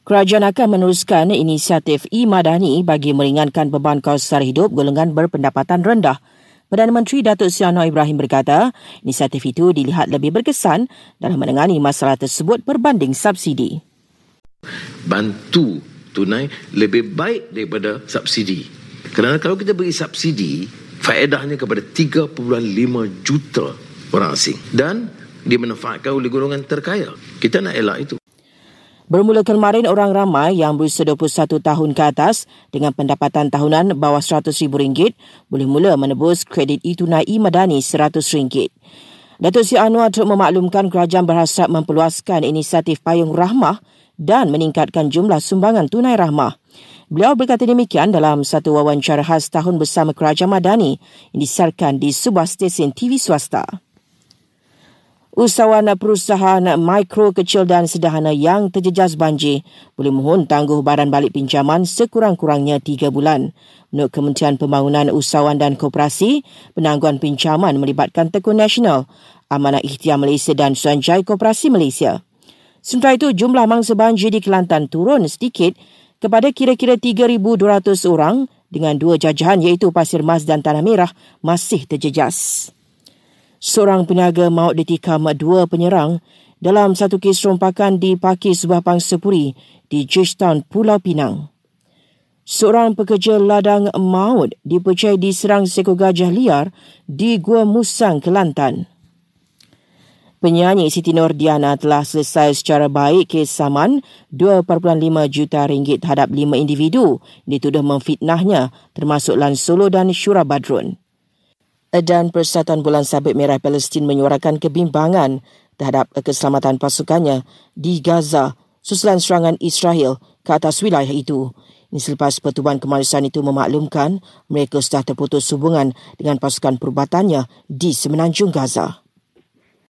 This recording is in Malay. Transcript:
Kerajaan akan meneruskan inisiatif e-Madani bagi meringankan beban kos sara hidup golongan berpendapatan rendah. Perdana Menteri Datuk Seri Anwar Ibrahim berkata, inisiatif itu dilihat lebih berkesan dalam menangani masalah tersebut berbanding subsidi. Bantu tunai lebih baik daripada subsidi. Kerana kalau kita beri subsidi, faedahnya kepada 3.5 juta orang asing. Dan dimanfaatkan oleh golongan terkaya. Kita nak elak itu. Bermula kemarin, orang ramai yang berusia 21 tahun ke atas dengan pendapatan tahunan bawah RM100,000 boleh mula menebus kredit e-tunai e-madani RM100. Datuk Seri Anwar turut memaklumkan kerajaan berhasrat memperluaskan inisiatif payung rahmah dan meningkatkan jumlah sumbangan tunai rahmah. Beliau berkata demikian dalam satu wawancara khas tahun bersama Kerajaan Madani yang disiarkan di sebuah stesen TV swasta. Usahawan perusahaan mikro, kecil dan sederhana yang terjejas banjir boleh mohon tangguh baran balik pinjaman sekurang-kurangnya tiga bulan. Menurut Kementerian Pembangunan Usahawan dan Koperasi, penangguhan pinjaman melibatkan Tekun Nasional, Amanah Ikhtiar Malaysia dan Suanjai Koperasi Malaysia. Sementara itu, jumlah mangsa banjir di Kelantan turun sedikit kepada kira-kira 3,200 orang dengan dua jajahan iaitu Pasir Mas dan Tanah Merah masih terjejas seorang peniaga maut ditikam dua penyerang dalam satu kes rompakan di Pakis sebuah pangsapuri di Georgetown, Pulau Pinang. Seorang pekerja ladang maut dipercayai diserang seekor gajah liar di Gua Musang, Kelantan. Penyanyi Siti Nordiana telah selesai secara baik kes saman 2.5 juta ringgit terhadap lima individu dituduh memfitnahnya termasuk Lan Solo dan Syura Badrun dan Persatuan Bulan Sabit Merah Palestin menyuarakan kebimbangan terhadap keselamatan pasukannya di Gaza susulan serangan Israel ke atas wilayah itu. Ini selepas Pertubuhan Kemanusiaan itu memaklumkan mereka sudah terputus hubungan dengan pasukan perubatannya di Semenanjung Gaza.